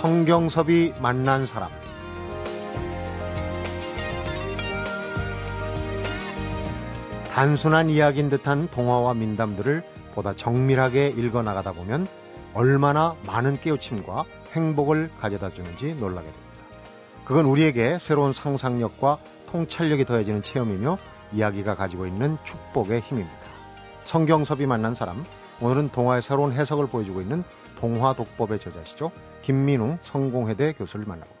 성경섭이 만난 사람 단순한 이야기인 듯한 동화와 민담들을 보다 정밀하게 읽어나가다 보면 얼마나 많은 깨우침과 행복을 가져다 주는지 놀라게 됩니다. 그건 우리에게 새로운 상상력과 통찰력이 더해지는 체험이며 이야기가 가지고 있는 축복의 힘입니다. 성경섭이 만난 사람, 오늘은 동화의 새로운 해석을 보여주고 있는 동화 독법의 저자시죠. 김민웅 성공회대 교수를 만나봅니다.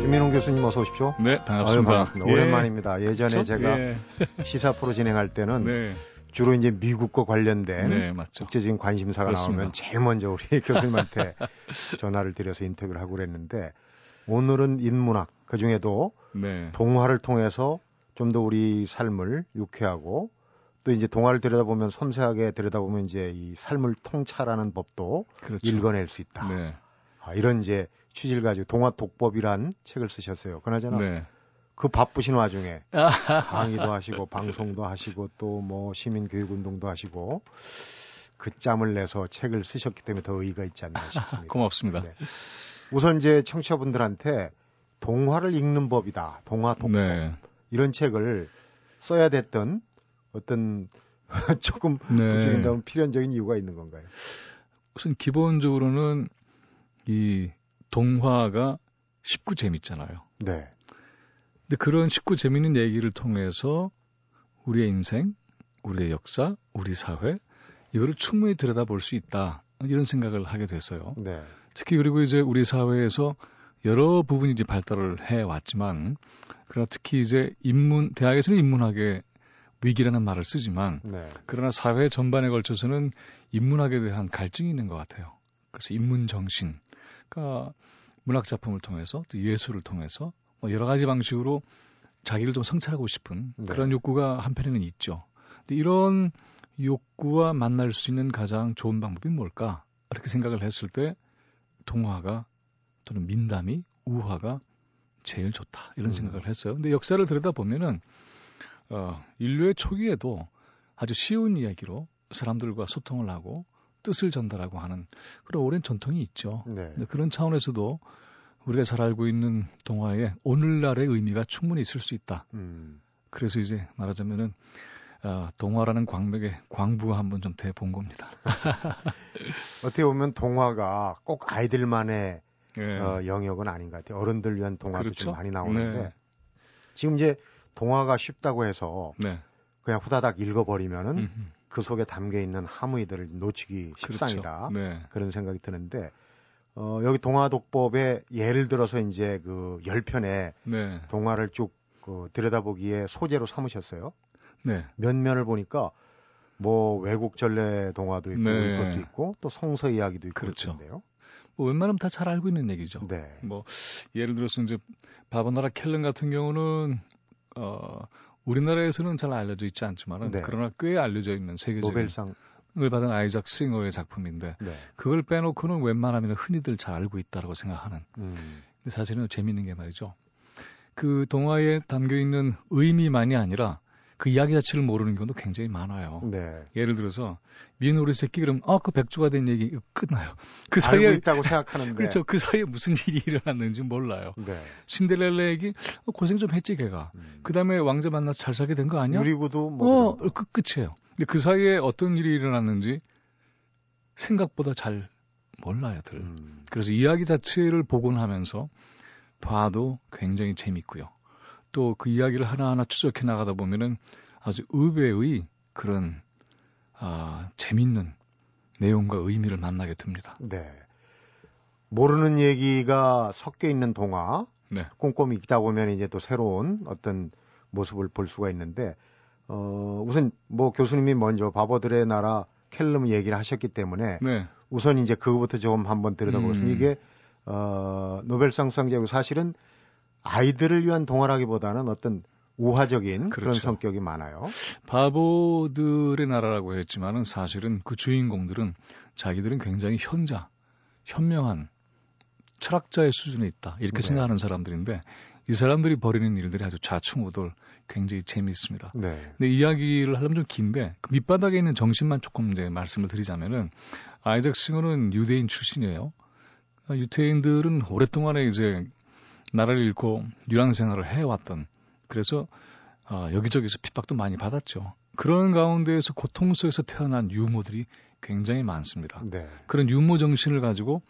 김민웅 교수님 어서 오십시오. 네, 반갑습니다. 아유, 반갑습니다. 예. 오랜만입니다. 예전에 그렇죠? 제가 예. 시사 프로 진행할 때는 네. 주로 이제 미국과 관련된 네, 국제적인 관심사가 그렇습니다. 나오면 제일 먼저 우리 교수님한테 전화를 드려서 인터뷰를 하고 그랬는데 오늘은 인문학 그 중에도 네. 동화를 통해서 좀 더 우리 삶을 유쾌하고 또 이제 동화를 들여다보면 섬세하게 들여다보면 이제 이 삶을 통찰하는 법도 그렇죠. 읽어낼 수 있다. 네. 아, 이런 이제 취지를 가지고 동화 독법이란 책을 쓰셨어요. 그나저나 네. 그 바쁘신 와중에 강의도 하시고 방송도 하시고 또 뭐 시민 교육 운동도 하시고 그 짬을 내서 책을 쓰셨기 때문에 더 의의가 있지 않나 싶습니다. 고맙습니다. 네. 우선 이제 청취자분들한테 동화를 읽는 법이다. 동화 독법. 네. 이런 책을 써야 됐던 어떤 조금 네. 필연적인 이유가 있는 건가요? 우선 기본적으로는 이 동화가 쉽고 재밌잖아요. 네. 근데 그런 쉽고 재밌는 얘기를 통해서 우리의 인생, 우리의 역사, 우리 사회 이거를 충분히 들여다볼 수 있다 이런 생각을 하게 됐어요. 네. 특히 그리고 이제 우리 사회에서 여러 부분이 이제 발달을 해 왔지만 그러나 특히 이제 인문 대학에서는 인문학의 위기라는 말을 쓰지만 네. 그러나 사회 전반에 걸쳐서는 인문학에 대한 갈증이 있는 것 같아요. 그래서 인문 정신, 그러니까 문학 작품을 통해서 또 예술을 통해서 뭐 여러 가지 방식으로 자기를 좀 성찰하고 싶은 네. 그런 욕구가 한편에는 있죠. 근데 이런 욕구와 만날 수 있는 가장 좋은 방법이 뭘까? 이렇게 생각을 했을 때 동화가 또는 민담이 우화가 제일 좋다 이런 음. 생각을 했어요. 근데 역사를 들여다 보면은 어, 인류의 초기에도 아주 쉬운 이야기로 사람들과 소통을 하고 뜻을 전달하고 하는 그런 오랜 전통이 있죠. 네. 그런 차원에서도 우리가 잘 알고 있는 동화에 오늘날의 의미가 충분히 있을 수 있다. 음. 그래서 이제 말하자면은 어, 동화라는 광맥에 광부 한번 좀 대 본 겁니다. 어떻게 보면 동화가 꼭 아이들만의 네. 어, 영역은 아닌 것 같아요. 어른들 위한 동화도 그렇죠? 좀 많이 나오는데 네. 지금 이제 동화가 쉽다고 해서 네. 그냥 후다닥 읽어버리면은 음흠. 그 속에 담겨 있는 함의들을 놓치기. 십상이다. 그렇죠. 그런 생각이 드는데 어, 여기 동화 독법에 예를 들어서 이제 그 10편의 네. 동화를 쭉 그 들여다보기에 소재로 삼으셨어요. 네. 몇 면을 보니까 뭐 외국 전래 동화도 있고 네. 이것도 있고 또 성서 이야기도 있고 그렇죠. 그런데요. 뭐 웬만하면 다 잘 알고 있는 얘기죠. 네. 뭐 예를 들어서 이제 바보나라 켈른 같은 경우는 어 우리나라에서는 잘 알려져 있지 않지만은 네. 그러나 꽤 알려져 있는 세계적인 노벨상 을 받은 아이작 싱어의 작품인데 네. 그걸 빼놓고는 웬만하면 흔히들 잘 알고 있다라고 생각하는. 음. 근데 사실은 재밌는 게 말이죠. 그 동화에 담겨 있는 의미만이 아니라 그 이야기 자체를 모르는 경우도 굉장히 많아요. 네. 예를 들어서 미운 우리 새끼 그럼 아그 백조가 된 얘기 끝나요. 그 사이에 있다고 생각하는데 그렇죠. 그 사이에 무슨 일이 일어났는지 몰라요. 네. 신데렐라 얘기 어, 고생 좀 했지 걔가. 음. 그다음에 왕자 만나서 잘 살게 된 거 아니야? 유리구도 뭐 어, 그 끝이에요. 근데 그 사이에 어떤 일이 일어났는지 생각보다 잘 몰라요들. 음. 그래서 이야기 자체를 복원하면서 봐도 굉장히 재밌고요. 또 그 이야기를 하나하나 추적해 나가다 보면은 아주 의외의 그런 아, 재밌는 내용과 의미를 만나게 됩니다. 네. 모르는 얘기가 섞여 있는 동화, 네. 꼼꼼히 읽다 보면 이제 또 새로운 어떤 모습을 볼 수가 있는데 어, 우선 뭐 교수님이 먼저 바보들의 나라 켈름 얘기를 하셨기 때문에 네. 우선 이제 그거부터 좀 한번 들여다보겠습니다. 음. 이게 어, 노벨상 수상자고 사실은 아이들을 위한 동화라기보다는 어떤 우화적인 그렇죠. 그런 성격이 많아요. 바보들의 나라라고 했지만은 사실은 그 주인공들은 자기들은 굉장히 현자, 현명한 철학자의 수준에 있다 이렇게 네. 생각하는 사람들인데 이 사람들이 벌이는 일들이 아주 좌충우돌 굉장히 재미있습니다. 네. 근데 이야기를 하려면 좀 긴데 그 밑바닥에 있는 정신만 조금 이제 말씀을 드리자면은 아이작 싱어는 유대인 출신이에요. 아, 유태인들은 오랫동안에 이제 나라를 잃고 유랑 생활을 해왔던 그래서 어, 여기저기서 핍박도 많이 받았죠. 그런 가운데에서 고통 속에서 태어난 유모들이 굉장히 많습니다. 네. 그런 유모 정신을 가지고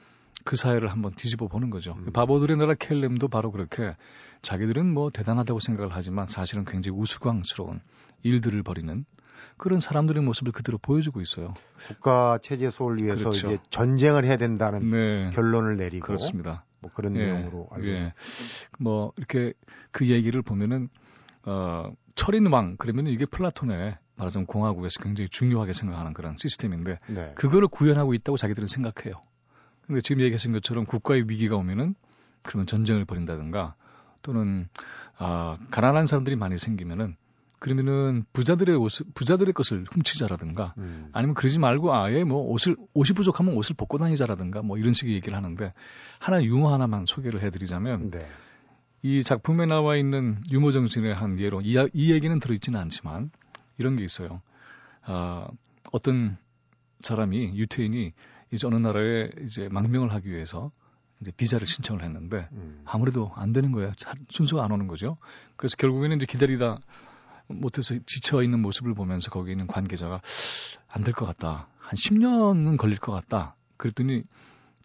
그 사회를 한번 뒤집어 보는 거죠. 음. 바보들의 나라 켈렘도 바로 그렇게 자기들은 뭐 대단하다고 생각을 하지만 사실은 굉장히 우스꽝스러운 일들을 벌이는 그런 사람들의 모습을 그대로 보여주고 있어요. 국가 체제 소를 위해서 그렇죠. 이제 전쟁을 해야 된다는 네. 결론을 내리고 그렇습니다. 뭐 그런 예. 내용으로 알고 예. 뭐 이렇게 그 얘기를 보면은 어 철인 왕 그러면 이게 플라톤의 말하자면 공화국에서 굉장히 중요하게 생각하는 그런 시스템인데 네. 그거를 구현하고 있다고 자기들은 생각해요. 근데 지금 얘기하신 것처럼 국가의 위기가 오면은 그러면 전쟁을 벌인다든가 또는 아 가난한 사람들이 많이 생기면은 그러면은 부자들의 옷을 부자들의 것을 훔치자라든가 음. 아니면 그러지 말고 아예 뭐 옷을 옷이 부족하면 옷을 벗고 다니자라든가 뭐 이런 식의 얘기를 하는데 하나 유머 하나만 소개를 해드리자면 네. 이 작품에 나와 있는 유머 정신의 한 예로 이, 이 얘기는 들어있지는 않지만 이런 게 있어요. 아, 어떤 사람이 유태인이 이제 어느 나라에 이제 망명을 하기 위해서 이제 비자를 신청을 했는데 음. 아무래도 안 되는 거예요. 순서가 안 오는 거죠. 그래서 결국에는 이제 기다리다 못해서 지쳐 있는 모습을 보면서 거기 있는 관계자가 안 될 것 같다. 한 10년은 걸릴 것 같다. 그랬더니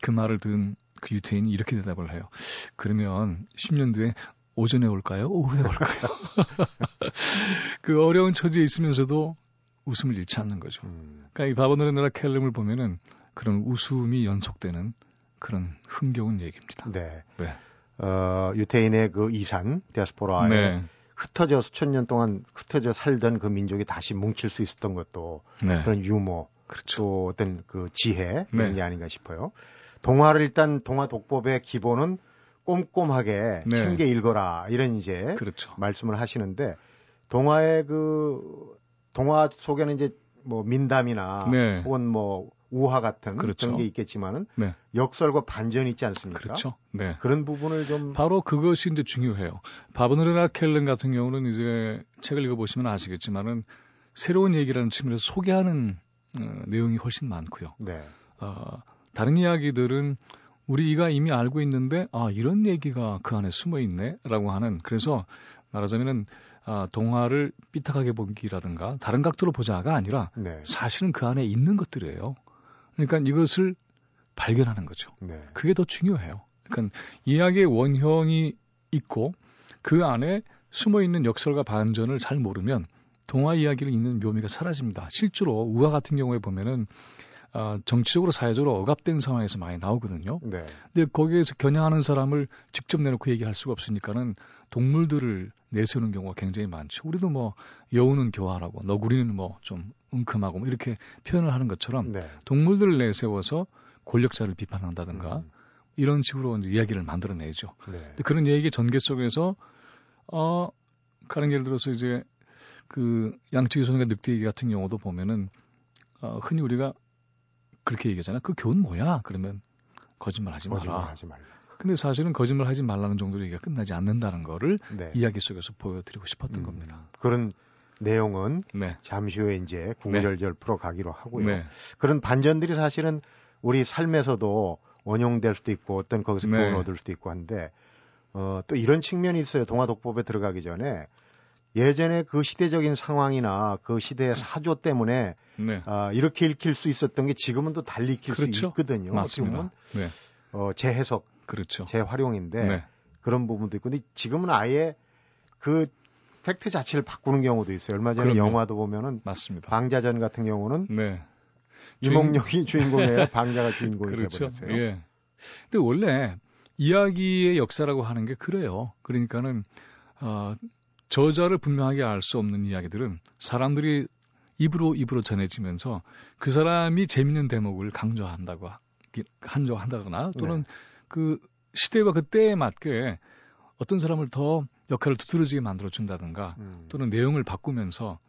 그 말을 들은 그 유태인이 이렇게 대답을 해요. 그러면 10년 뒤에 오전에 올까요? 오후에 올까요? 그 어려운 처지에 있으면서도 웃음을 잃지 않는 거죠. 음. 그러니까 이 바보노래 나라 캘름을 보면은 그런 웃음이 연속되는 그런 흥겨운 얘기입니다. 네. 네. 어, 유태인의 그 이산, 디아스포라의 네. 흩어져 수천 년 동안 흩어져 살던 그 민족이 다시 뭉칠 수 있었던 것도 네. 그런 유머, 그렇죠. 또 어떤 그 지혜 그런 네. 게 아닌가 싶어요. 동화를 일단 동화 독법의 기본은 꼼꼼하게 네. 챙겨 읽어라 이런 이제 그렇죠. 말씀을 하시는데 동화의 그 동화 속에는 이제 뭐 민담이나 네. 혹은 뭐 우화 같은 그렇죠. 그런 게 있겠지만은 네. 역설과 반전이 있지 않습니까? 그렇죠. 네. 그런 부분을 좀 바로 그것이 이제 중요해요. 바브누르나 켈른 같은 경우는 이제 책을 읽어보시면 아시겠지만은 새로운 얘기라는 측면에서 소개하는 어, 내용이 훨씬 많고요. 네. 어, 다른 이야기들은 우리가 이미 알고 있는데 아 이런 얘기가 그 안에 숨어 있네라고 하는 그래서 말하자면은 아, 동화를 삐딱하게 보기라든가 다른 각도로 보자가 아니라 네. 사실은 그 안에 있는 것들이에요. 그러니까 이것을 발견하는 거죠. 네. 그게 더 중요해요. 그러니까 이야기의 원형이 있고 그 안에 숨어 있는 역설과 반전을 잘 모르면 동화 이야기를 읽는 묘미가 사라집니다. 실제로 우화 같은 경우에 보면은 아, 정치적으로 사회적으로 억압된 상황에서 많이 나오거든요. 네. 근데 거기에서 겨냥하는 사람을 직접 내놓고 얘기할 수가 없으니까는 동물들을 내세우는 경우가 굉장히 많죠. 우리도 뭐 여우는 교활하고 너구리는 뭐좀 웅큼하고 뭐 이렇게 표현을 하는 것처럼 네. 동물들을 내세워서 권력자를 비판한다든가 음. 이런 식으로 이제 이야기를 만들어내죠. 네. 그런 얘기 전개 속에서 어 가령 예를 들어서 이제 그 양치기 소년과 늑대 얘기 같은 경우도 보면은 어, 흔히 우리가 그렇게 얘기하잖아. 그 교훈 뭐야? 그러면 거짓말 하지 마라. 거짓말 하지 말라. 근데 사실은 거짓말 하지 말라는 정도로 얘기가 끝나지 않는다는 거를 네. 이야기 속에서 보여드리고 싶었던 음, 겁니다. 그런 내용은 네. 잠시 후에 이제 구절절 네. 풀어가기로 하고요. 네. 그런 반전들이 사실은 우리 삶에서도 원용될 수도 있고 어떤 거기서 네. 교훈 얻을 수도 있고 한데 어, 또 이런 측면이 있어요. 동화 독법에 들어가기 전에 예전에 그 시대적인 상황이나 그 시대의 사조 때문에 네. 아, 이렇게 읽힐 수 있었던 게 지금은 또 달리 읽힐 그렇죠. 수 있거든요. 맞습니다. 네. 어, 재해석, 그렇죠. 재활용인데 네. 그런 부분도 있고 근데 지금은 아예 그 팩트 자체를 바꾸는 경우도 있어요. 얼마 전에 그럼요. 영화도 보면은 맞습니다. 방자전 같은 경우는 네. 유목력이 주인공이에요. 방자가 주인공이 그렇죠. 되버렸어요. 예. 근데 원래 이야기의 역사라고 하는 게 그래요. 그러니까는 어, 저자를 분명하게 알 수 없는 이야기들은 사람들이 입으로 입으로 전해지면서 그 사람이 재밌는 대목을 강조한다고 한조한다거나 또는 네. 그 시대와 그 때에 맞게 어떤 사람을 더 역할을 두드러지게 만들어 준다든가 음. 또는 내용을 바꾸면서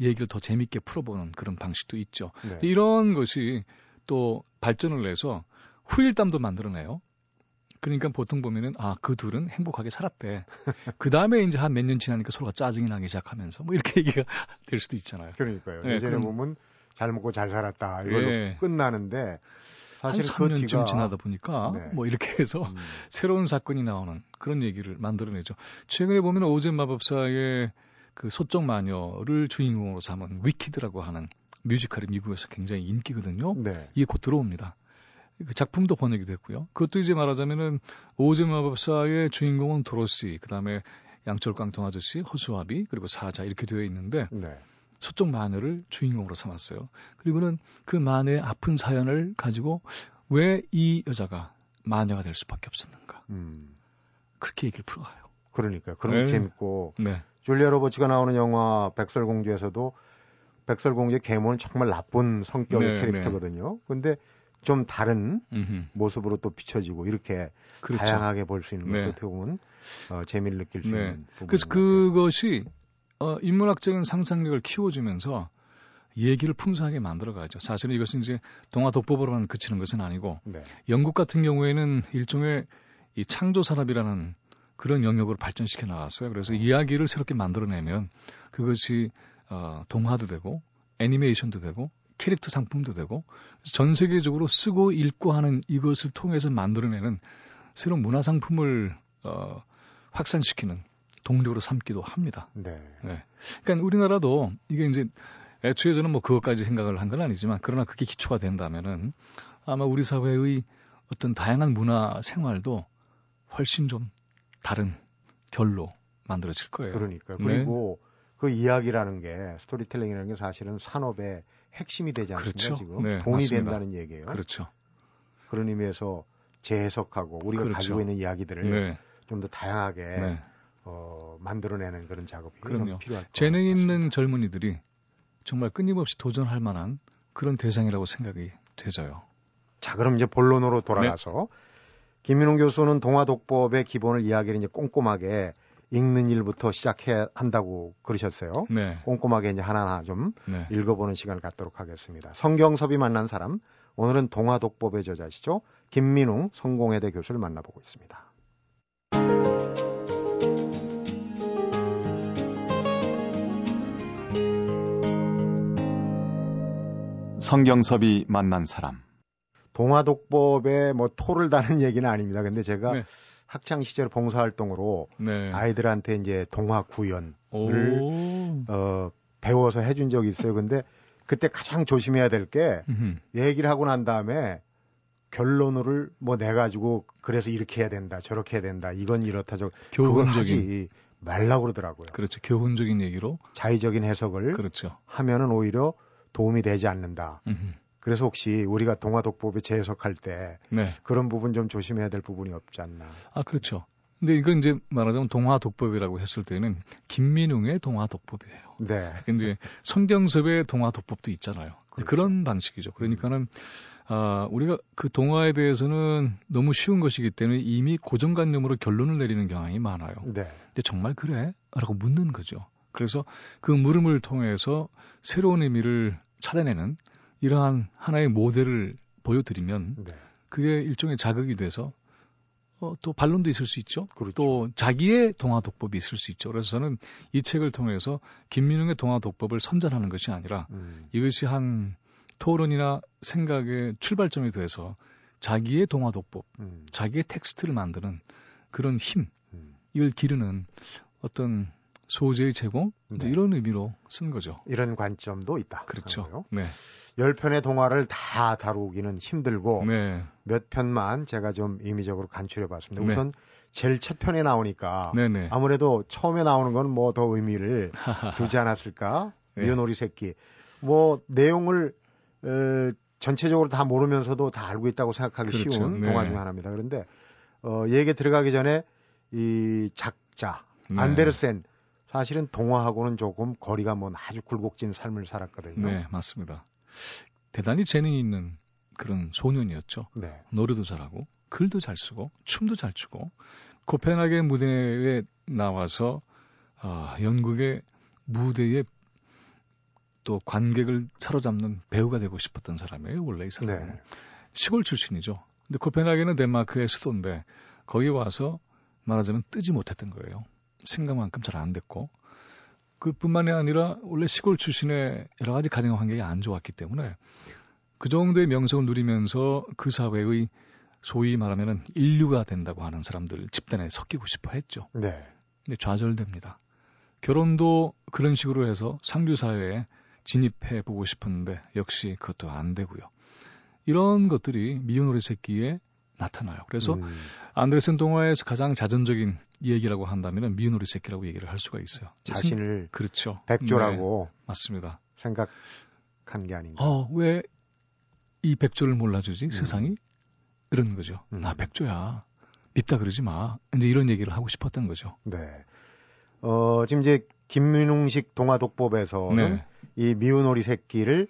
얘기를 더 재밌게 풀어보는 그런 방식도 있죠. 네. 이런 것이 또 발전을 해서 후일담도 만들어내요. 그러니까 보통 보면은 아 그 둘은 행복하게 살았대. 그 다음에 이제 한 몇 년 지나니까 서로가 짜증이 나기 시작하면서 뭐 이렇게 얘기가 될 수도 있잖아요. 그러니까요. 네, 예전에 그럼, 보면 잘 먹고 잘 살았다 이걸로 예. 끝나는데 사실 한 3년쯤 그. 지나다 보니까 네. 뭐 이렇게 해서 음. 새로운 사건이 나오는 그런 얘기를 만들어내죠. 최근에 보면 오즈 마법사의 그 소쩍 마녀를 주인공으로 삼은 위키드라고 하는 뮤지컬이 미국에서 굉장히 인기거든요. 네. 이게 곧 들어옵니다. 그 작품도 번역이 됐고요. 그것도 이제 말하자면은 오즈 마법사의 주인공은 도로시, 그 다음에 양철 깡통 아저씨, 허수아비, 그리고 사자 이렇게 되어 있는데 네. 서쪽 마녀를 주인공으로 삼았어요. 그리고는 그 마녀의 아픈 사연을 가지고 왜 이 여자가 마녀가 될 수밖에 없었는가. 음. 그렇게 얘기를 풀어가요. 그러니까 그런 게 네. 재밌고 네. 줄리아 로버츠가 나오는 영화 백설공주에서도 백설공주의 계모는 정말 나쁜 성격의 네, 캐릭터거든요. 네. 근데 좀 다른 음흠. 모습으로 또 비춰지고 이렇게 그렇죠. 다양하게 볼 수 있는 것도 네. 어떻게 보면 어, 재미를 느낄 수 네. 있는. 그래서 그것이 어, 인문학적인 상상력을 키워주면서 얘기를 풍성하게 만들어가죠. 사실은 이것은 이제 동화 독보로만 그치는 것은 아니고 네. 영국 같은 경우에는 일종의 이 창조 산업이라는 그런 영역으로 발전시켜 나갔어요. 그래서 이야기를 새롭게 만들어내면 그것이 어, 동화도 되고 애니메이션도 되고 캐릭터 상품도 되고 전 세계적으로 쓰고 읽고 하는 이것을 통해서 만들어내는 새로운 문화 상품을 어, 확산시키는 동력으로 삼기도 합니다. 네. 네. 그러니까 우리나라도 이게 이제 애초에 저는 뭐 그것까지 생각을 한 건 아니지만 그러나 그게 기초가 된다면은 아마 우리 사회의 어떤 다양한 문화 생활도 훨씬 좀 다른 결로 만들어질 거예요. 그러니까 그리고 네. 그 이야기라는 게 storytelling이라는 게 사실은 산업의 핵심이 되지 않습니까 그렇죠. 지금 네, 돈이 맞습니다. 된다는 얘기예요. 그렇죠. 그런 의미에서 재해석하고 우리가 그렇죠. 가지고 있는 이야기들을 네. 좀더 다양하게 네. 어, 만들어내는 그런 작업이 그럼요. 필요할 것 재능 있는 젊은이들이 정말 끊임없이 도전할 만한 그런 대상이라고 생각이 되져요. 자, 그럼 이제 본론으로 돌아가서 네. 김민홍 교수는 동화 독법의 기본을 이야기를 이제 꼼꼼하게 읽는 일부터 시작해야 한다고 그러셨어요. 네. 꼼꼼하게 이제 하나하나 좀 네. 읽어보는 시간을 갖도록 하겠습니다. 성경섭이 만난 사람, 오늘은 동화 독법의 저자시죠. 김민웅 성공회대 교수를 만나보고 있습니다. 성경섭이 만난 사람. 동화 독법에 뭐 토를 다는 얘기는 아닙니다. 근데 제가 네. 학창 시절 봉사활동으로 네. 아이들한테 이제 동화 구연을 어, 배워서 해준 적이 있어요. 근데 그때 가장 조심해야 될 게 얘기를 하고 난 다음에 결론을 뭐 내가지고 그래서 이렇게 해야 된다, 저렇게 해야 된다, 이건 이렇다, 저 교훈적인 말라 그러더라고요. 그렇죠. 교훈적인 얘기로 자의적인 해석을 그렇죠. 하면은 오히려 도움이 되지 않는다. 음흠. 그래서 혹시 우리가 동화 독법에 재해석할 때 네. 그런 부분 좀 조심해야 될 부분이 없지 않나. 아 그렇죠. 근데 이건 이제 말하자면 동화 독법이라고 했을 때는 김민웅의 동화 독법이에요. 네. 근데 성경섭의 동화 독법도 있잖아요. 그렇죠. 그런 방식이죠. 그러니까는 아, 우리가 그 동화에 대해서는 너무 쉬운 것이기 때문에 이미 고정관념으로 결론을 내리는 경향이 많아요. 네. 근데 정말 그래? 라고 묻는 거죠. 그래서 그 물음을 통해서 새로운 의미를 찾아내는 이러한 하나의 모델을 보여드리면 네. 그게 일종의 자극이 돼서 어, 또 반론도 있을 수 있죠. 그렇죠. 또 자기의 동화 독법이 있을 수 있죠. 그래서 저는 이 책을 통해서 김민웅의 동화 독법을 선전하는 것이 아니라 음. 이것이 한 토론이나 생각의 출발점이 돼서 자기의 동화 독법, 음. 자기의 텍스트를 만드는 그런 힘, 음. 이걸 기르는 어떤 소재의 제공 네. 이런 의미로 쓴 거죠. 이런 관점도 있다. 그렇죠. 네. 10편의 동화를 다 다루기는 힘들고 네. 몇 편만 제가 좀 임의적으로 간추려 봤습니다. 네. 우선 제일 첫 편에 나오니까 네네. 네. 아무래도 처음에 나오는 건 뭐 더 의미를 두지 않았을까? 네. 미연오리 새끼. 뭐 내용을 에, 전체적으로 다 모르면서도 다 알고 있다고 생각하기 그렇죠. 쉬운 네. 동화 중 하나입니다. 그런데 어, 얘기 들어가기 전에 이 작자 네. 안데르센 사실은 동화하고는 조금 거리가 먼 아주 굴곡진 삶을 살았거든요. 네, 맞습니다. 대단히 재능이 있는 그런 소년이었죠. 네. 노래도 잘하고 글도 잘 쓰고 춤도 잘 추고 코펜하겐 무대에 나와서 아, 영국의 무대에 또 관객을 사로잡는 배우가 되고 싶었던 사람이에요. 원래 이 사람은 네. 시골 출신이죠. 근데 코펜하겐은 덴마크의 수도인데 거기 와서 말하자면 뜨지 못했던 거예요. 생각만큼 잘 안 됐고 그뿐만이 아니라 원래 시골 출신의 여러 가지 가정 환경이 안 좋았기 때문에 그 정도의 명성을 누리면서 그 사회의 소위 말하면은 인류가 된다고 하는 사람들 집단에 섞이고 싶어 했죠. 네. 근데 좌절됩니다. 결혼도 그런 식으로 해서 상류 사회에 진입해 보고 싶었는데 역시 그것도 안 되고요. 이런 것들이 미운 오리 새끼에 나타나요. 그래서 음. 안드레센 동화에서 가장 자전적인 얘기라고 한다면 미운 오리 새끼라고 얘기를 할 수가 있어요. 자신을 그렇죠. 백조라고 네, 맞습니다. 생각한 게 아닌가. 어, 왜 이 백조를 몰라주지 음. 세상이? 이런 거죠. 음. 나 백조야. 밉다 그러지 마. 이제 이런 얘기를 하고 싶었던 거죠. 네. 어, 지금 이제 김민웅식 동화 독법에서는 네. 이 미운 오리 새끼를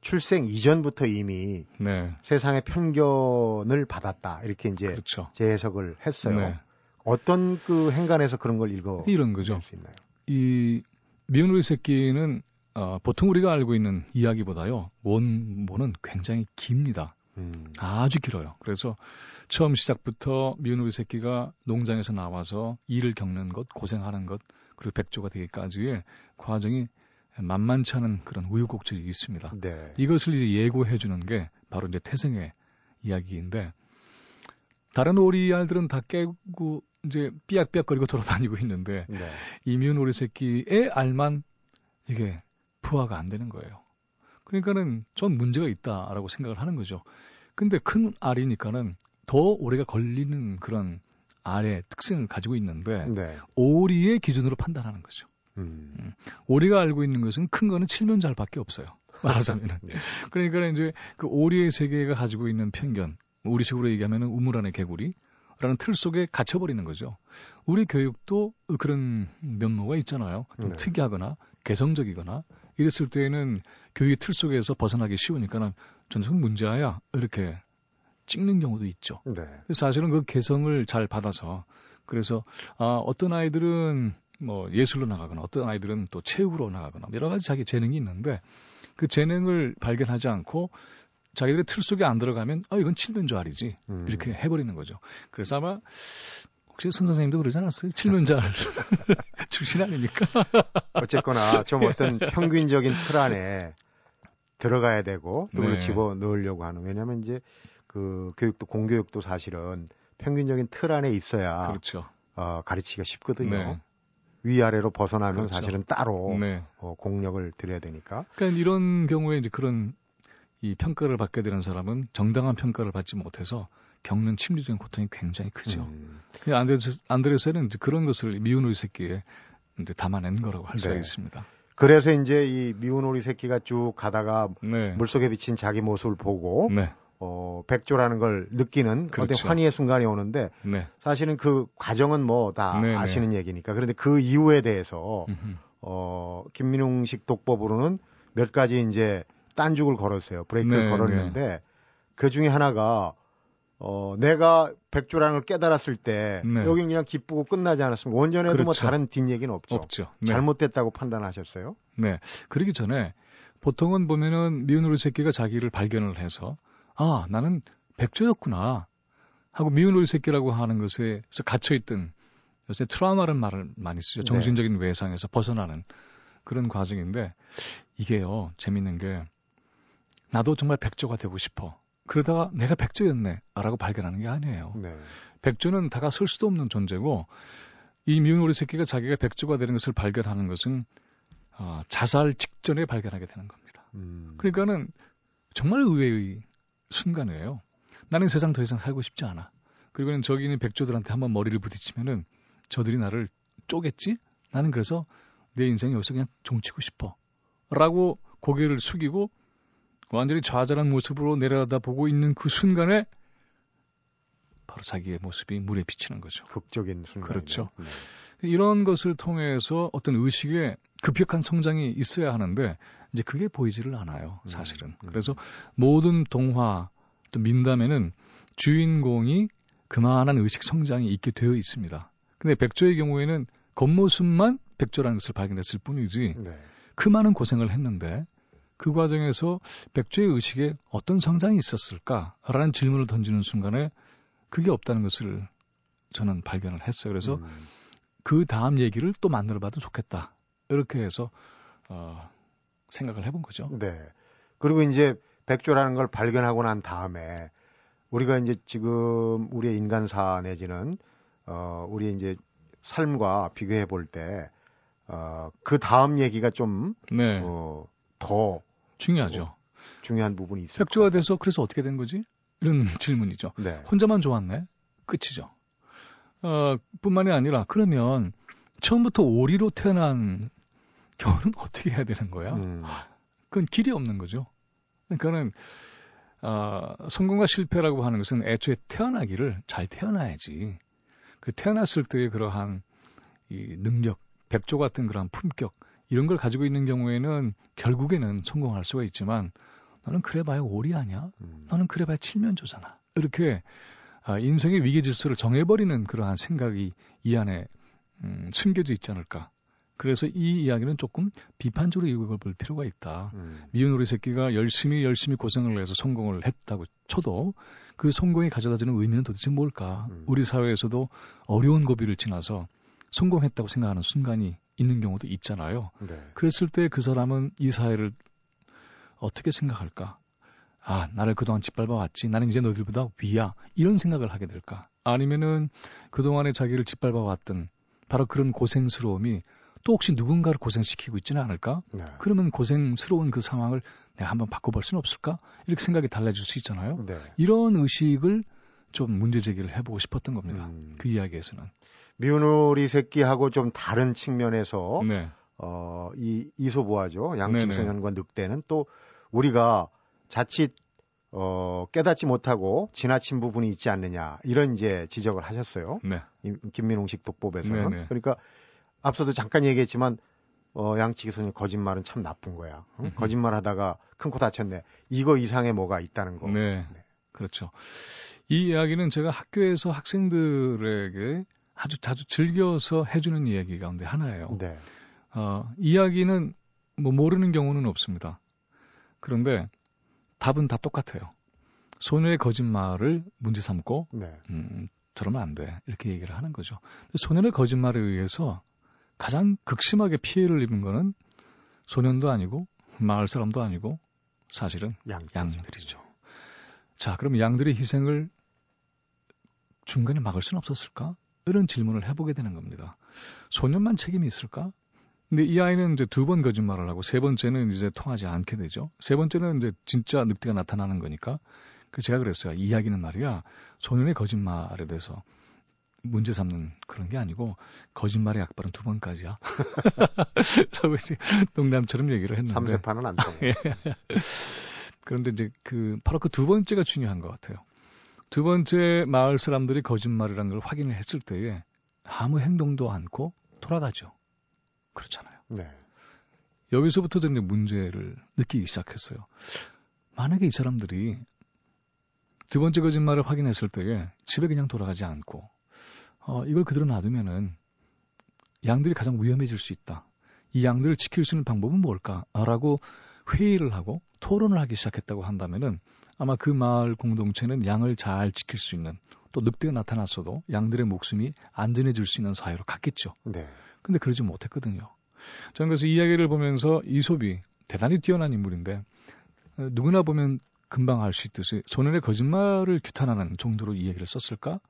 출생 이전부터 이미 네. 세상의 편견을 받았다 이렇게 이제 그렇죠. 재해석을 했어요. 네. 어떤 그 행간에서 그런 걸 읽어 이런 거죠. 수 있나요? 이 미운 우리 새끼는 어, 보통 우리가 알고 있는 이야기보다요 원본은 굉장히 깁니다. 음. 아주 길어요. 그래서 처음 시작부터 미운 우리 새끼가 농장에서 나와서 일을 겪는 것, 고생하는 것, 그리고 백조가 되기까지의 과정이 만만치 않은 그런 우유곡절이 있습니다. 네. 이것을 이제 예고해 주는 게 바로 이제 태생의 이야기인데 다른 오리알들은 다 깨고 이제 삐약삐약거리고 돌아다니고 있는데 네. 이미운 오리 새끼의 알만 이게 부화가 안 되는 거예요. 그러니까는 전 문제가 있다라고 생각을 하는 거죠. 근데 큰 알이니까는 더 오래가 걸리는 그런 알의 특징을 가지고 있는데 네. 오리의 기준으로 판단하는 거죠. 음. 음. 우리가 알고 있는 것은 큰 거는 칠면잘밖에 없어요. 말하자면은. 네. 그러니까 이제 그 오리의 세계가 가지고 있는 편견, 우리식으로 얘기하면은 우물 안의 개구리. 라는 틀 속에 갇혀버리는 거죠. 우리 교육도 그런 면모가 있잖아요. 좀 네. 특이하거나 개성적이거나 이랬을 때에는 교육의 틀 속에서 벗어나기 쉬우니까는 전성 문제야 이렇게 찍는 경우도 있죠. 네. 사실은 그 개성을 잘 받아서 그래서 아 어떤 아이들은 뭐 예술로 나가거나 어떤 아이들은 또 체육으로 나가거나 여러 가지 자기 재능이 있는데 그 재능을 발견하지 않고 자기들의 틀 속에 안 들어가면 아 이건 칠면조알이지 음. 이렇게 해버리는 거죠. 그래서 아마 혹시 선 선생님도 그러지 않았어요? 칠면조알 출신 아니니까. 어쨌거나 좀 어떤 평균적인 틀 안에 들어가야 되고 그걸 네. 집어 넣으려고 하는 왜냐하면 이제 그 교육도 공교육도 사실은 평균적인 틀 안에 있어야 그렇죠. 어, 가르치기가 쉽거든요. 네. 위아래로 벗어나면 그렇죠. 사실은 따로 네. 어, 공력을 들여야 되니까. 그러니까 이런 경우에 이제 그런 이 평가를 받게 되는 사람은 정당한 평가를 받지 못해서 겪는 심리적인 고통이 굉장히 크죠. 음. 그 안드레스, 안드레스는 이제 그런 것을 미운 오리 새끼에 이제 담아낸 거라고 할 수가 네. 있습니다. 그래서 이제 이 미운 오리 새끼가 쭉 가다가 네. 물속에 비친 자기 모습을 보고 네. 어, 백조라는 걸 느끼는 그렇죠. 어떤 환희의 순간이 오는데 네. 사실은 그 과정은 뭐다 네, 네. 아시는 얘기니까 그런데 그 이유에 대해서 어, 김민웅식 독법으로는 몇 가지 이제 딴죽을 걸었어요. 브레이크를 네, 걸었는데 네. 그 중에 하나가 어, 내가 백조라는 걸 깨달았을 때 네. 여기 그냥 기쁘고 끝나지 않았습니까? 원전에도 뭐 그렇죠. 뭐 다른 뒷얘기는 없죠. 없죠. 잘못됐다고 판단하셨어요? 네. 그러기 전에 보통은 보면은 미운 우리 새끼가 자기를 발견을 해서 아, 나는 백조였구나. 하고 미운 우리 새끼라고 하는 것에서 갇혀있던 요새 트라우마라는 말을 많이 쓰죠. 네. 정신적인 네. 외상에서 벗어나는 그런 과정인데 이게요, 재밌는 게 나도 정말 백조가 되고 싶어. 그러다가 내가 백조였네. 라고 발견하는 게 아니에요. 네. 백조는 다가설 수도 없는 존재고 이 미운 우리 새끼가 자기가 백조가 되는 것을 발견하는 것은 어, 자살 직전에 발견하게 되는 겁니다. 음. 그러니까는 정말 의외의 순간이에요. 나는 세상 더 이상 살고 싶지 않아. 그리고는 저기 있는 백조들한테 한번 머리를 부딪히면은 저들이 나를 쪼겠지? 나는 그래서 내 인생 여기서 그냥 종치고 싶어. 라고 고개를 숙이고 완전히 좌절한 모습으로 내려다 보고 있는 그 순간에 바로 자기의 모습이 물에 비치는 거죠. 극적인 순간. 그렇죠. 네. 이런 것을 통해서 어떤 의식의 급격한 성장이 있어야 하는데 이제 그게 보이지를 않아요, 음, 사실은. 음, 음. 그래서 모든 동화 또 민담에는 주인공이 그만한 의식 성장이 있게 되어 있습니다. 근데 백조의 경우에는 겉모습만 백조라는 것을 발견했을 뿐이지 네. 그 많은 고생을 했는데 그 과정에서 백조의 의식에 어떤 성장이 있었을까라는 질문을 던지는 순간에 그게 없다는 것을 저는 발견을 했어요. 그래서 음. 그 다음 얘기를 또 만들어 봐도 좋겠다. 이렇게 해서 어, 생각을 해본 거죠. 네. 그리고 이제 백조라는 걸 발견하고 난 다음에 우리가 이제 지금 우리의 인간사 내지는 어 우리 이제 삶과 비교해 볼 때 어 그 다음 얘기가 좀 네. 어, 더 중요하죠. 어, 중요한 부분이 있어요. 백조가 돼서 그래서 어떻게 된 거지? 이런 질문이죠. 네. 혼자만 좋았네. 끝이죠. 어, 뿐만이 아니라 그러면 처음부터 오리로 태어난 경우는 어떻게 해야 되는 거야? 음. 그건 길이 없는 거죠. 그러니까는 어, 성공과 실패라고 하는 것은 애초에 태어나기를 잘 태어나야지. 그 태어났을 때의 그러한 이 능력, 백조 같은 그러한 품격 이런 걸 가지고 있는 경우에는 결국에는 성공할 수가 있지만 너는 그래봐야 오리 아니야? 음. 너는 그래봐야 칠면조잖아. 이렇게 아, 인생의 위기 질서를 정해버리는 그러한 생각이 이 안에 음, 숨겨져 있지 않을까. 그래서 이 이야기는 조금 비판적으로 읽어볼 필요가 있다. 음. 미운 우리 새끼가 열심히 열심히 고생을 해서 성공을 했다고 쳐도 그 성공이 가져다주는 의미는 도대체 뭘까? 음. 우리 사회에서도 어려운 고비를 지나서 성공했다고 생각하는 순간이 있는 경우도 있잖아요. 네. 그랬을 때 그 사람은 이 사회를 어떻게 생각할까? 아, 나를 그동안 짓밟아왔지. 나는 이제 너희들보다 위야. 이런 생각을 하게 될까? 아니면은 그동안에 자기를 짓밟아왔던 바로 그런 고생스러움이 또 혹시 누군가를 고생시키고 있지는 않을까? 네. 그러면 고생스러운 그 상황을 내가 한번 바꿔볼 수는 없을까? 이렇게 생각이 달라질 수 있잖아요. 네. 이런 의식을 좀 문제 제기를 해보고 싶었던 겁니다. 음. 그 이야기에서는. 미운우리 새끼하고 좀 다른 측면에서 네. 어, 이 이소보아죠. 양심소년과 늑대는 또 우리가 자칫 어, 깨닫지 못하고 지나친 부분이 있지 않느냐 이런 이제 지적을 하셨어요. 네. 김민홍식 독법에서는 네네. 그러니까 앞서도 잠깐 얘기했지만 어, 양치기 소년 거짓말은 참 나쁜 거야. 응? 거짓말 하다가 큰 코 다쳤네. 이거 이상의 뭐가 있다는 거. 네. 네. 그렇죠. 이 이야기는 제가 학교에서 학생들에게 아주 자주 즐겨서 해주는 이야기 가운데 하나예요. 네. 어, 이야기는 뭐 모르는 경우는 없습니다. 그런데 답은 다 똑같아요. 소녀의 거짓말을 문제 삼고 네. 음, 저러면 안 돼. 이렇게 얘기를 하는 거죠. 소년의 거짓말에 의해서 가장 극심하게 피해를 입은 거는 소년도 아니고 마을 사람도 아니고 사실은 양들이죠. 양들이죠. 자, 그럼 양들의 희생을 중간에 막을 수는 없었을까? 이런 질문을 해보게 되는 겁니다. 소년만 책임이 있을까? 근데 이 아이는 이제 두 번 거짓말을 하고 세 번째는 이제 통하지 않게 되죠. 세 번째는 이제 진짜 늑대가 나타나는 거니까. 그 제가 그랬어요. 이야기는 말이야. 소년의 거짓말에 대해서 문제 삼는 그런 게 아니고 거짓말의 약발은 두 번까지야. 라고 이제 농담처럼 얘기를 했는데. 삼세판은 안 돼. 예. 그런데 이제 그 바로 그 두 번째가 중요한 것 같아요. 두 번째 마을 사람들이 거짓말이라는 걸 확인을 했을 때에 아무 행동도 않고 돌아가죠. 그렇잖아요. 네. 여기서부터 저는 문제를 느끼기 시작했어요. 만약에 이 사람들이 두 번째 거짓말을 확인했을 때에 집에 그냥 돌아가지 않고 어, 이걸 그대로 놔두면은 양들이 가장 위험해질 수 있다. 이 양들을 지킬 수 있는 방법은 뭘까라고 회의를 하고 토론을 하기 시작했다고 한다면은 아마 그 마을 공동체는 양을 잘 지킬 수 있는 또 늑대가 나타났어도 양들의 목숨이 안전해질 수 있는 사회로 갔겠죠. 네. 근데 그러지 못했거든요. 저는 그래서 이야기를 보면서 이솝이 대단히 뛰어난 인물인데 어, 누구나 보면 금방 알 수 있듯이 소년의 거짓말을 규탄하는 정도로 이 얘기를 썼을까?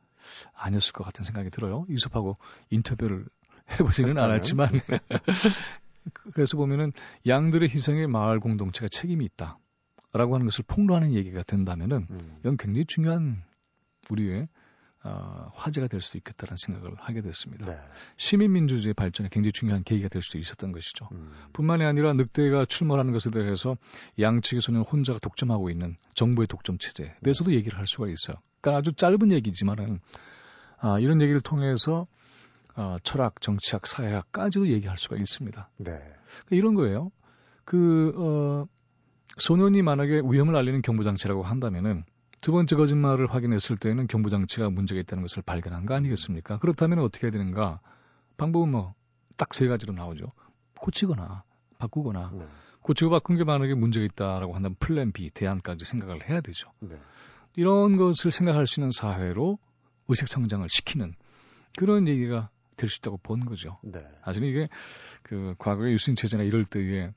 아니었을 것 같은 생각이 들어요. 이솝하고 인터뷰를 해보지는 않았지만 그래서 보면은 양들의 희생에 마을 공동체가 책임이 있다라고 하는 것을 폭로하는 얘기가 된다면은 음. 이건 굉장히 중요한 우리의 어, 화제가 될 수도 있겠다는 생각을 하게 됐습니다. 네. 시민민주주의 발전에 굉장히 중요한 계기가 될 수도 있었던 것이죠. 음. 뿐만이 아니라 늑대가 출몰하는 것에 대해서 소년 혼자가 독점하고 있는 정부의 독점 체제에 대해서도 얘기를 할 수가 있어요. 그러니까 아주 짧은 얘기지만은 아, 이런 얘기를 통해서 어, 철학, 정치학, 사회학까지도 얘기할 수가 있습니다. 네. 그러니까 이런 거예요. 그 어, 소년이 만약에 위험을 알리는 경보장치라고 한다면은 두 번째 거짓말을 확인했을 때는 경보장치가 문제가 있다는 것을 발견한 거 아니겠습니까? 그렇다면 어떻게 해야 되는가? 방법은 뭐 딱 세 가지로 나오죠. 고치거나 바꾸거나 네. 고치고 바꾼 게 만약에 문제가 있다라고 한다면 플랜 B 대안까지 생각을 해야 되죠. 네. 이런 것을 생각할 수 있는 사회로 의식 성장을 시키는 그런 얘기가 될 수 있다고 본 거죠. 네. 사실은 이게 그 과거의 유신 체제나 이럴 때에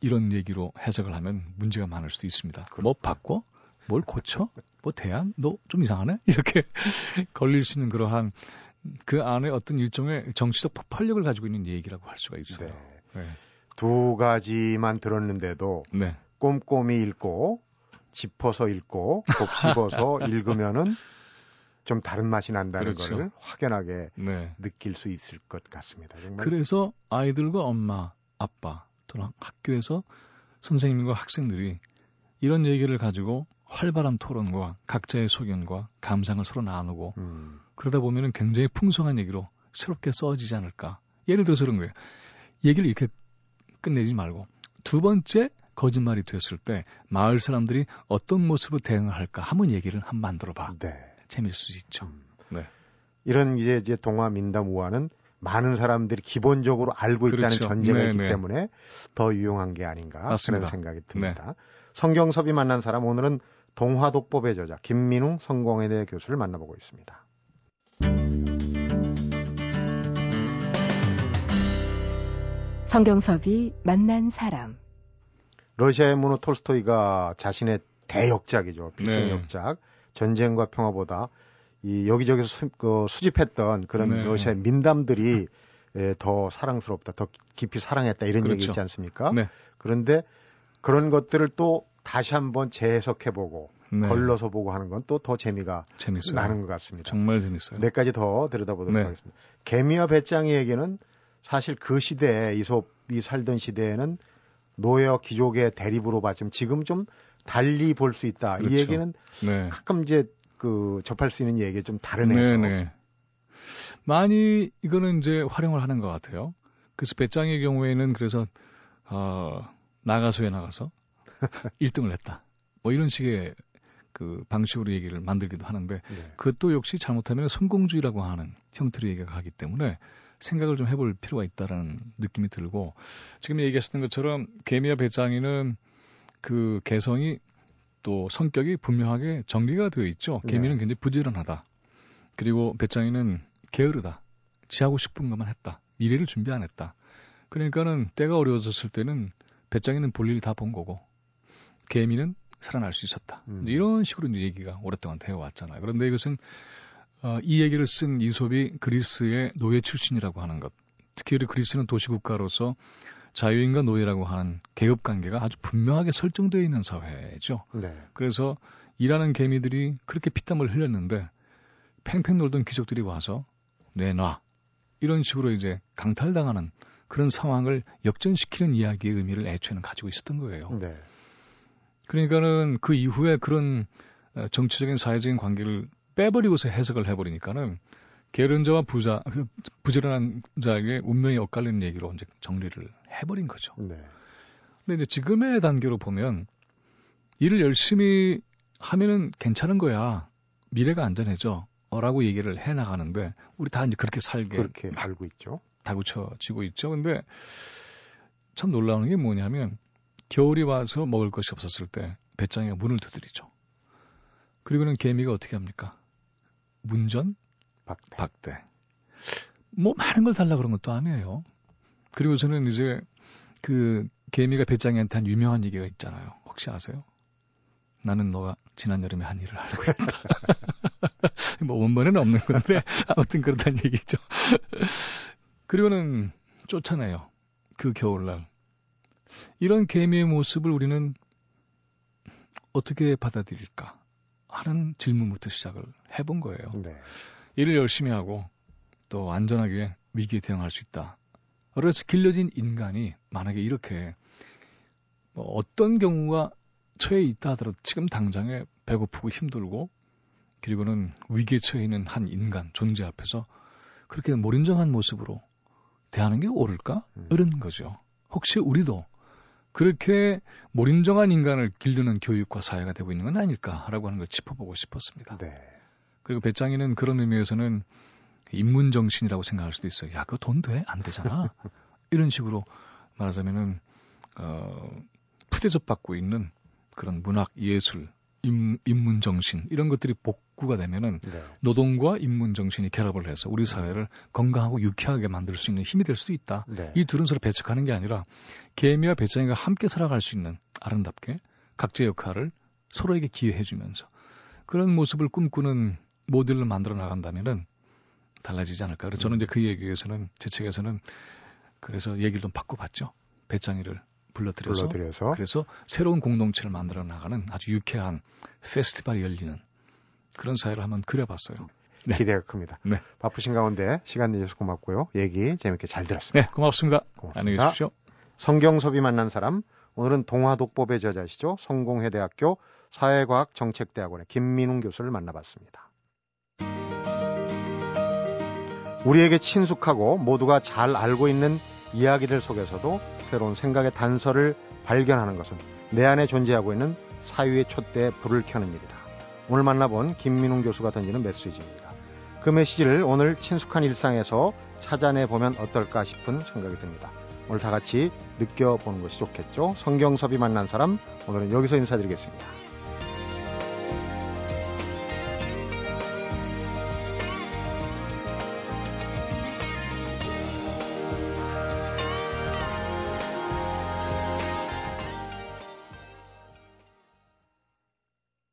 이런 얘기로 해석을 하면 문제가 많을 수도 있습니다. 그렇구나. 뭐 바꿔? 뭘 고쳐? 뭐 대안? 너 좀 이상하네? 이렇게 걸릴 수 있는 그러한 그 안에 어떤 일종의 정치적 폭발력을 가지고 있는 얘기라고 할 수가 있어요. 네. 네. 두 가지만 들었는데도 네. 꼼꼼히 읽고 짚어서 읽고 곱씹어서 읽으면은 좀 다른 맛이 난다는 그렇죠. 걸 확연하게 네. 느낄 수 있을 것 같습니다. 정말. 그래서 아이들과 엄마, 아빠 또는 학교에서 선생님과 학생들이 이런 얘기를 가지고 활발한 토론과 각자의 소견과 감상을 서로 나누고 음. 그러다 보면은 굉장히 풍성한 얘기로 새롭게 써지지 않을까. 예를 들어서 그런 거예요. 얘기를 이렇게 끝내지 말고 두 번째 거짓말이 됐을 때 마을 사람들이 어떤 모습으로 대응을 할까 한번 얘기를 한번 만들어 봐. 네. 재미있을 수 있죠. 음. 네. 이런 이제 이제 동화 민담 우화는 많은 사람들이 기본적으로 알고 있다는 그렇죠. 전제가 네네. 있기 네. 때문에 더 유용한 게 아닌가 맞습니다. 그런 생각이 듭니다. 네. 성경섭이 만난 사람 오늘은 동화독법의 저자 김민웅 성공회대 교수를 만나보고 있습니다. 성경섭이 만난 사람 러시아의 문호 톨스토이가 자신의 대역작이죠. 역작. 네. 전쟁과 평화보다 이 여기저기서 수, 그, 수집했던 그런 네. 러시아의 민담들이 예, 더 사랑스럽다, 더 깊이 사랑했다 이런 그렇죠. 얘기 있지 않습니까? 네. 그런데 그런 것들을 또 다시 한번 재해석해보고 네. 걸러서 보고 하는 건 또 더 재미가 재밌어요. 나는 것 같습니다. 정말 재밌어요. 몇 가지 더 들여다보도록 네. 하겠습니다. 개미와 배짱이에게는 사실 그 시대에 이솝이 살던 시대에는 노예와 귀족의 대립으로 봤지만 지금 좀 달리 볼 수 있다. 그렇죠. 이 얘기는 네. 가끔 이제 그 접할 수 있는 얘기 좀 다르네요. 네네. 많이 이거는 이제 활용을 하는 것 같아요. 그래서 배짱의 경우에는 그래서 어, 나가서에 나가서 1등을 했다. 뭐 이런 식의 그 방식으로 얘기를 만들기도 하는데 네. 그것도 역시 잘못하면 성공주의라고 하는 형태로 얘기가 가기 때문에 생각을 좀 해볼 필요가 있다라는 느낌이 들고 지금 얘기하셨던 것처럼 개미와 배짱이는 그 개성이 또 성격이 분명하게 정리가 되어 있죠. 네. 개미는 굉장히 부지런하다. 그리고 배짱이는 게으르다. 지하고 싶은 것만 했다. 미래를 준비 안 했다. 그러니까는 때가 어려워졌을 때는 배짱이는 볼일 다 본 거고 개미는 살아날 수 있었다. 음. 이런 식으로 이제 얘기가 오랫동안 되어 왔잖아요. 그런데 이것은 어, 이 얘기를 쓴 이솝이 그리스의 노예 출신이라고 하는 것. 특히 그리스는 도시국가로서 자유인과 노예라고 하는 계급 관계가 아주 분명하게 설정되어 있는 사회죠. 네. 그래서 일하는 개미들이 그렇게 피땀을 흘렸는데 팽팽 놀던 귀족들이 와서 내놔 이런 식으로 이제 강탈당하는 그런 상황을 역전시키는 이야기의 의미를 애초에는 가지고 있었던 거예요. 네. 그러니까는 그 이후에 그런 어, 정치적인 사회적인 관계를 빼버리고서 해석을 해버리니까는 게으른 자와 부자, 그 부지런한 자에게 운명이 엇갈리는 얘기로 이제 정리를 해버린 거죠. 네. 근데 이제 지금의 단계로 보면 일을 열심히 하면은 괜찮은 거야. 미래가 안전해져. 라고 얘기를 해 나가는데 우리 다 이제 그렇게 살게 그렇게 알고 있죠. 다구쳐지고 있죠. 근데 참 놀라운 게 뭐냐면 겨울이 와서 먹을 것이 없었을 때 배짱이가 문을 두드리죠. 그리고는 개미가 어떻게 합니까? 문전, 박대. 박대. 뭐 많은 걸 달라 그런 것도 아니에요. 그리고 저는 이제 그 개미가 배짱이한테 한 유명한 얘기가 있잖아요. 혹시 아세요? 나는 너가 지난 여름에 한 일을 알고 있다. 뭐 원본에는 없는 건데 아무튼 그렇다는 얘기죠. 그리고는 쫓아내요. 그 겨울날. 이런 개미의 모습을 우리는 어떻게 받아들일까? 하는 질문부터 시작을 해본 거예요. 네. 일을 열심히 하고 또 안전하게 위기에 대응할 수 있다. 그래서 길러진 인간이 만약에 이렇게 뭐 어떤 경우가 처해 있다 하더라도 지금 당장에 배고프고 힘들고 그리고는 위기에 처해 있는 한 인간 존재 앞에서 그렇게 몰인정한 모습으로 대하는 게 옳을까? 음. 이런 거죠. 혹시 우리도 그렇게 몰인정한 인간을 기르는 교육과 사회가 되고 있는 건 아닐까라고 하는 걸 짚어보고 싶었습니다. 네. 그리고 배짱이는 그런 의미에서는 인문 정신이라고 생각할 수도 있어요. 야, 그거 돈 돼? 안 되잖아. 이런 식으로 말하자면은 어, 푸대접 받고 있는 그런 문학, 예술 인, 문 정신 이런 것들이 복 구가 되면은 네. 노동과 인문 정신이 결합을 해서 우리 사회를 건강하고 유쾌하게 만들 수 있는 힘이 될 수도 있다. 네. 이 둘은 서로 배척하는 게 아니라 개미와 배짱이가 함께 살아갈 수 있는 아름답게 각자의 역할을 서로에게 기회해주면서 그런 모습을 꿈꾸는 모델을 만들어 나간다면은 달라지지 않을까. 그래서 저는 이제 그 얘기에서는 제 책에서는 그래서 얘기를 좀 바꿔 봤죠. 배짱이를 불러들여서, 불러들여서 그래서 새로운 공동체를 만들어 나가는 아주 유쾌한 페스티벌이 열리는 그런 사회를 한번 그려봤어요. 네. 기대가 큽니다. 네. 바쁘신 가운데 시간 내주셔서 고맙고요. 얘기 재밌게 잘 들었습니다. 네, 고맙습니다. 고맙습니다. 안녕히 계십시오. 성경섭이 만난 사람 오늘은 동화독법의 저자시죠. 성공회대학교 사회과학 정책대학원의 김민웅 교수를 만나봤습니다. 우리에게 친숙하고 모두가 잘 알고 있는 이야기들 속에서도 새로운 생각의 단서를 발견하는 것은 내 안에 존재하고 있는 사유의 촛대에 불을 켜는 일이다. 오늘 만나본 김민웅 교수가 던지는 메시지입니다. 그 메시지를 오늘 친숙한 일상에서 찾아내 보면 어떨까 싶은 생각이 듭니다. 오늘 다 같이 느껴보는 것이 좋겠죠. 성경섭이 만난 사람 오늘은 여기서 인사드리겠습니다.